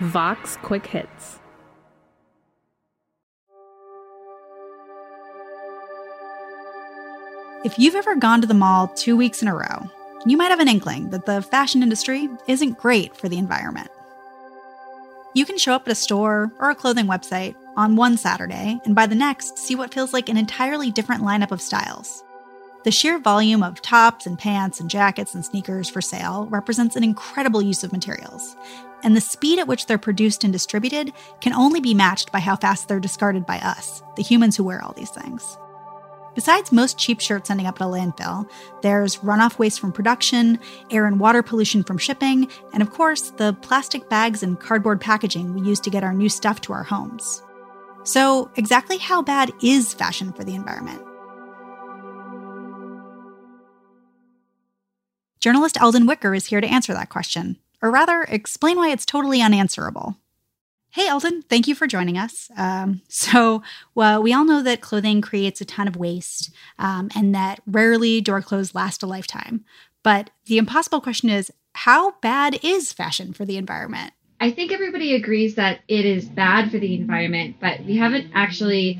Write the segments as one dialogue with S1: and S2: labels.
S1: Vox Quick Hits.
S2: If you've ever gone to the mall two weeks in a row, you might have an inkling that the fashion industry isn't great for the environment. You can show up at a store or a clothing website on one Saturday and by the next see what feels like an entirely different lineup of styles. The sheer volume of tops and pants and jackets and sneakers for sale represents an incredible use of materials, and the speed at which they're produced and distributed can only be matched by how fast they're discarded by us, the humans who wear all these things. Besides most cheap shirts ending up at a landfill, there's runoff waste from production, air and water pollution from shipping, and of course, the plastic bags and cardboard packaging we use to get our new stuff to our homes. So, exactly how bad is fashion for the environment? Journalist Alden Wicker is here to answer that question, or rather, explain why it's totally unanswerable. Hey, Alden, thank you for joining us. Um, so, well, we all know that clothing creates a ton of waste um, and that rarely do our clothes last a lifetime. But the impossible question is how bad is fashion for the environment?
S3: I think everybody agrees that it is bad for the environment, but we haven't actually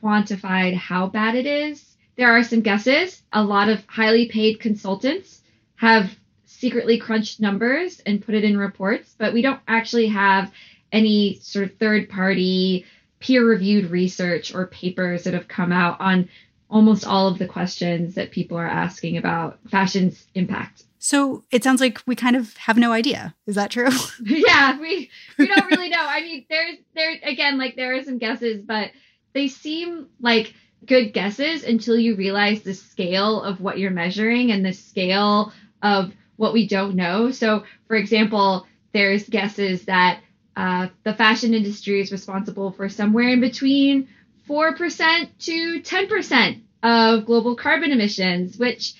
S3: quantified how bad it is. There are some guesses. A lot of highly paid consultants have secretly crunched numbers and put it in reports, but we don't actually have any sort of third party peer reviewed research or papers that have come out on almost all of the questions that people are asking about fashion's impact.
S2: So it sounds like we kind of have no idea. Is that true?
S3: yeah, we we don't really know. I mean, there's there again, like there are some guesses, but they seem like good guesses until you realize the scale of what you're measuring and the scale of what we don't know. So, for example, there's guesses that uh, the fashion industry is responsible for somewhere in between 4% to 10% of global carbon emissions, which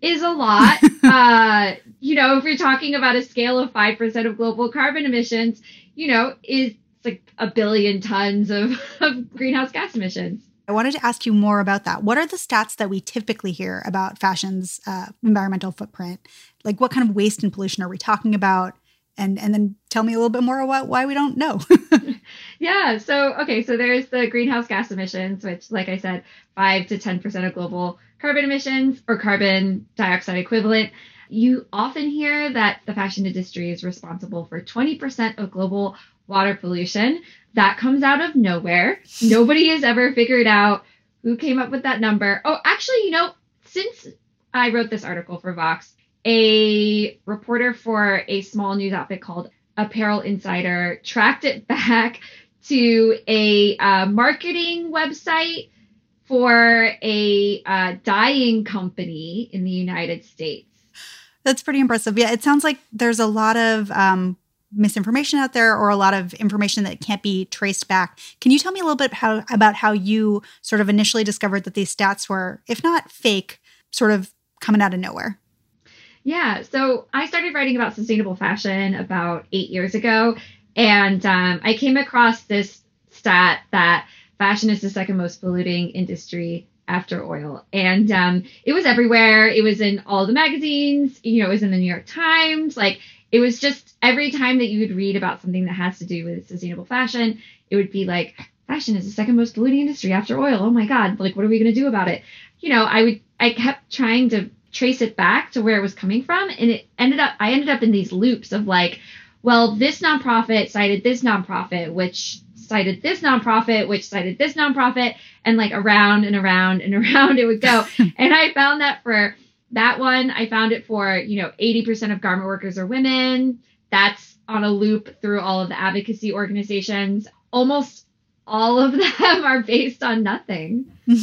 S3: is a lot. uh, you know, if you're talking about a scale of 5% of global carbon emissions, you know, is like a billion tons of, of greenhouse gas emissions.
S2: I wanted to ask you more about that. What are the stats that we typically hear about fashion's uh, environmental footprint? Like, what kind of waste and pollution are we talking about? And and then tell me a little bit more about why we don't know.
S3: yeah. So okay. So there's the greenhouse gas emissions, which, like I said, five to ten percent of global carbon emissions or carbon dioxide equivalent. You often hear that the fashion industry is responsible for 20% of global water pollution. That comes out of nowhere. Nobody has ever figured out who came up with that number. Oh, actually, you know, since I wrote this article for Vox, a reporter for a small news outfit called Apparel Insider tracked it back to a uh, marketing website for a uh, dyeing company in the United States.
S2: That's pretty impressive. Yeah, it sounds like there's a lot of um, misinformation out there or a lot of information that can't be traced back. Can you tell me a little bit how, about how you sort of initially discovered that these stats were, if not fake, sort of coming out of nowhere?
S3: Yeah, so I started writing about sustainable fashion about eight years ago, and um, I came across this stat that fashion is the second most polluting industry after oil. And um, it was everywhere. It was in all the magazines, you know, it was in the New York Times. Like it was just every time that you would read about something that has to do with sustainable fashion, it would be like, fashion is the second most polluting industry after oil. Oh my God, like what are we going to do about it? You know, I would, I kept trying to trace it back to where it was coming from. And it ended up, I ended up in these loops of like, well, this nonprofit cited this nonprofit, which cited this nonprofit, which cited this nonprofit, and like around and around and around it would go. and I found that for that one, I found it for, you know, 80% of garment workers are women. That's on a loop through all of the advocacy organizations. Almost all of them are based on nothing.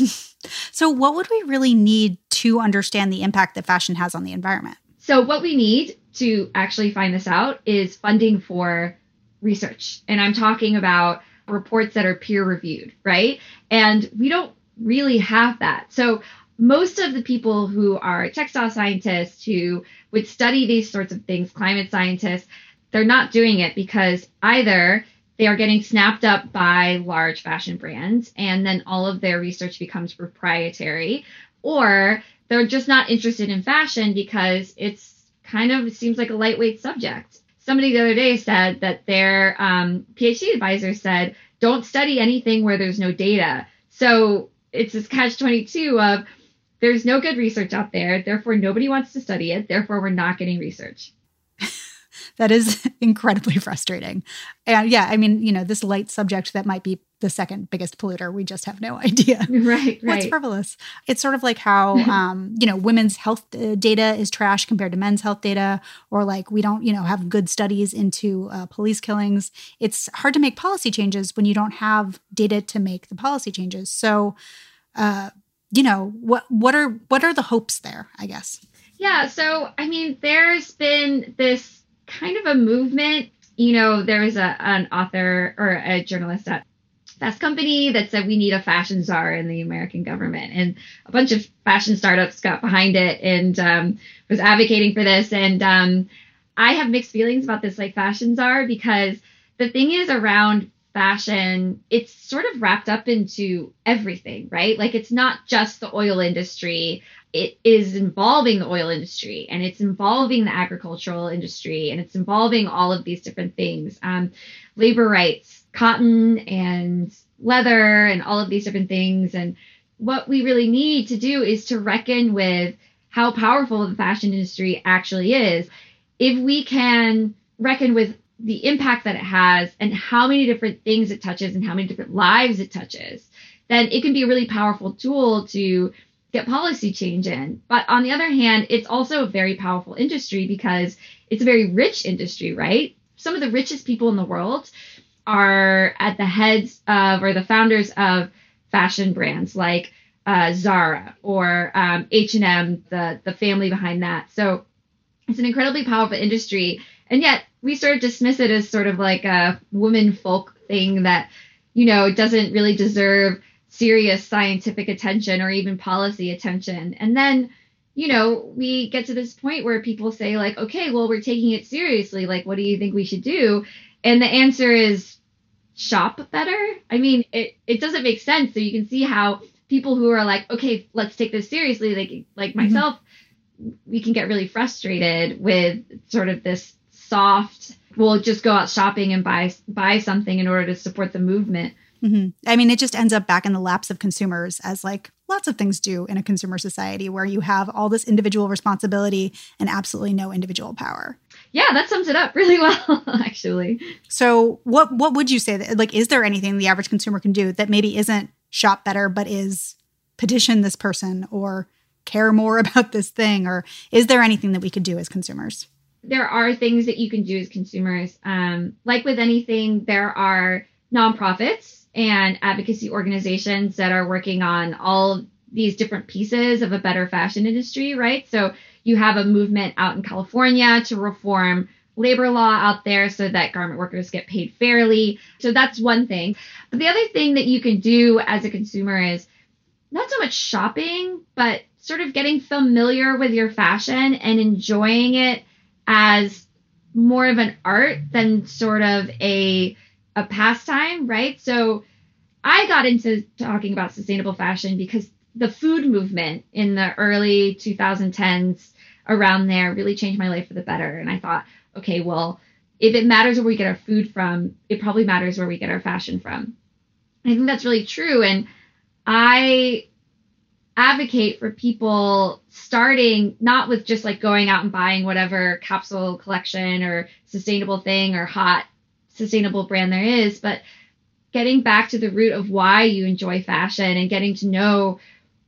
S2: so, what would we really need to understand the impact that fashion has on the environment?
S3: So, what we need to actually find this out is funding for research. And I'm talking about reports that are peer reviewed, right? And we don't really have that. So, most of the people who are textile scientists who would study these sorts of things, climate scientists, they're not doing it because either they are getting snapped up by large fashion brands and then all of their research becomes proprietary, or they're just not interested in fashion because it's kind of it seems like a lightweight subject. somebody the other day said that their um, PhD advisor said, don't study anything where there's no data. So it's this catch 22 of there's no good research out there, therefore nobody wants to study it, therefore we're not getting research.
S2: that is incredibly frustrating. And yeah, I mean, you know, this light subject that might be the second biggest polluter, we just have no idea.
S3: Right, right.
S2: What's frivolous? It's sort of like how, um, you know, women's health uh, data is trash compared to men's health data, or like we don't, you know, have good studies into uh, police killings. It's hard to make policy changes when you don't have data to make the policy changes. So, uh, you know, what what are what are the hopes there? I guess.
S3: Yeah. So, I mean, there's been this kind of a movement. You know, there was a, an author or a journalist at Fast Company that said we need a fashion czar in the American government, and a bunch of fashion startups got behind it and um, was advocating for this. And um, I have mixed feelings about this like fashion czar because the thing is around fashion, it's sort of wrapped up into everything, right? Like it's not just the oil industry. It is involving the oil industry and it's involving the agricultural industry and it's involving all of these different things. Um, labor rights cotton and leather and all of these different things. And what we really need to do is to reckon with how powerful the fashion industry actually is. If we can reckon with the impact that it has and how many different things it touches and how many different lives it touches then it can be a really powerful tool to get policy change in. But on the other hand, it's also a very powerful industry because it's a very rich industry, right? Some of the richest people in the world are at the heads of or the founders of fashion brands like uh, Zara or um, H&M, the the family behind that. So it's an incredibly powerful industry, and yet we sort of dismiss it as sort of like a woman folk thing that you know doesn't really deserve serious scientific attention or even policy attention. And then, you know, we get to this point where people say, like, okay, well, we're taking it seriously. Like, what do you think we should do? And the answer is shop better. I mean, it, it doesn't make sense. So you can see how people who are like, okay, let's take this seriously, like like mm-hmm. myself, we can get really frustrated with sort of this soft, we'll just go out shopping and buy buy something in order to support the movement
S2: Mm-hmm. I mean, it just ends up back in the laps of consumers, as like lots of things do in a consumer society, where you have all this individual responsibility and absolutely no individual power.
S3: Yeah, that sums it up really well, actually.
S2: So, what what would you say that like is there anything the average consumer can do that maybe isn't shop better, but is petition this person or care more about this thing, or is there anything that we could do as consumers?
S3: There are things that you can do as consumers. Um, like with anything, there are nonprofits and advocacy organizations that are working on all these different pieces of a better fashion industry, right? So you have a movement out in California to reform labor law out there so that garment workers get paid fairly. So that's one thing. But the other thing that you can do as a consumer is not so much shopping, but sort of getting familiar with your fashion and enjoying it as more of an art than sort of a a pastime, right? So I got into talking about sustainable fashion because the food movement in the early 2010s around there really changed my life for the better. And I thought, okay, well, if it matters where we get our food from, it probably matters where we get our fashion from. I think that's really true. And I advocate for people starting not with just like going out and buying whatever capsule collection or sustainable thing or hot sustainable brand there is, but getting back to the root of why you enjoy fashion and getting to know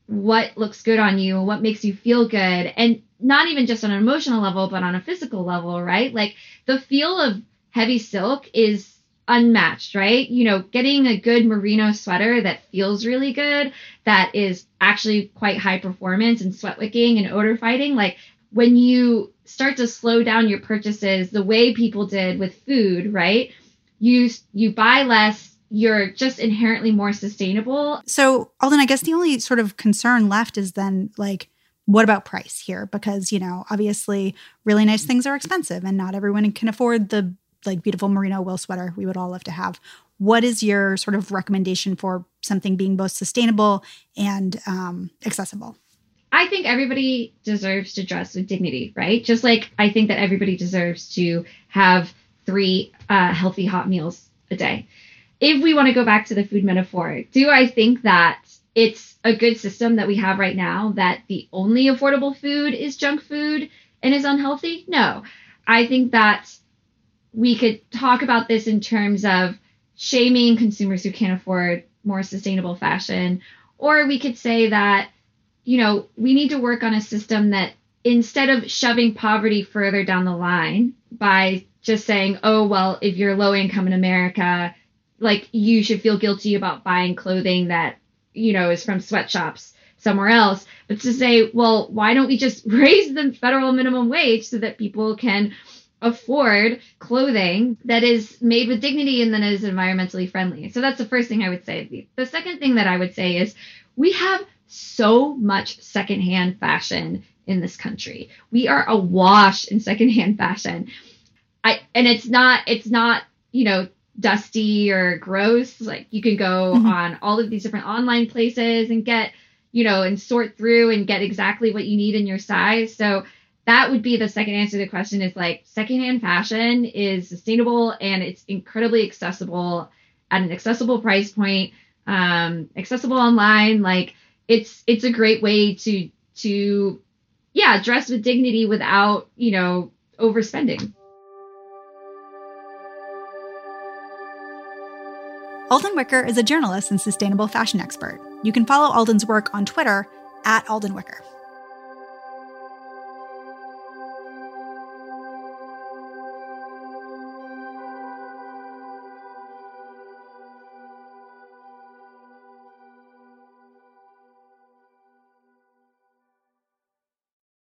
S3: what looks good on you and what makes you feel good. And not even just on an emotional level but on a physical level right? Like the feel of heavy silk is unmatched right? You know getting a good merino sweater that feels really good that is actually quite high performance and sweat wicking and odor fighting like when you start to slow down your purchases the way people did with food right? You you buy less you're just inherently more sustainable.
S2: So alden i guess the only sort of concern left is then like what about price here? Because you know obviously really nice things are expensive and not everyone can afford the like beautiful merino wool sweater we would all love to have what is your sort of recommendation for something being both sustainable and um, accessible
S3: I think everybody deserves to dress with dignity, right? Just like I think that everybody deserves to have three uh, healthy hot meals a day. If we want to go back to the food metaphor, do I think that it's a good system that we have right now that the only affordable food is junk food and is unhealthy? No. I think that we could talk about this in terms of shaming consumers who can't afford more sustainable fashion, or we could say that, you know, we need to work on a system that instead of shoving poverty further down the line by just saying, oh, well, if you're low income in America, like you should feel guilty about buying clothing that, you know, is from sweatshops somewhere else, but to say, well, why don't we just raise the federal minimum wage so that people can afford clothing that is made with dignity and then is environmentally friendly. So that's the first thing I would say. The second thing that I would say is we have so much secondhand fashion in this country. We are awash in secondhand fashion. I and it's not it's not, you know, dusty or gross. Like you can go mm-hmm. on all of these different online places and get, you know, and sort through and get exactly what you need in your size. So that would be the second answer to the question is like secondhand fashion is sustainable and it's incredibly accessible at an accessible price point um, accessible online like it's it's a great way to to yeah dress with dignity without you know overspending
S2: Alden Wicker is a journalist and sustainable fashion expert. You can follow Alden's work on Twitter at Alden Wicker.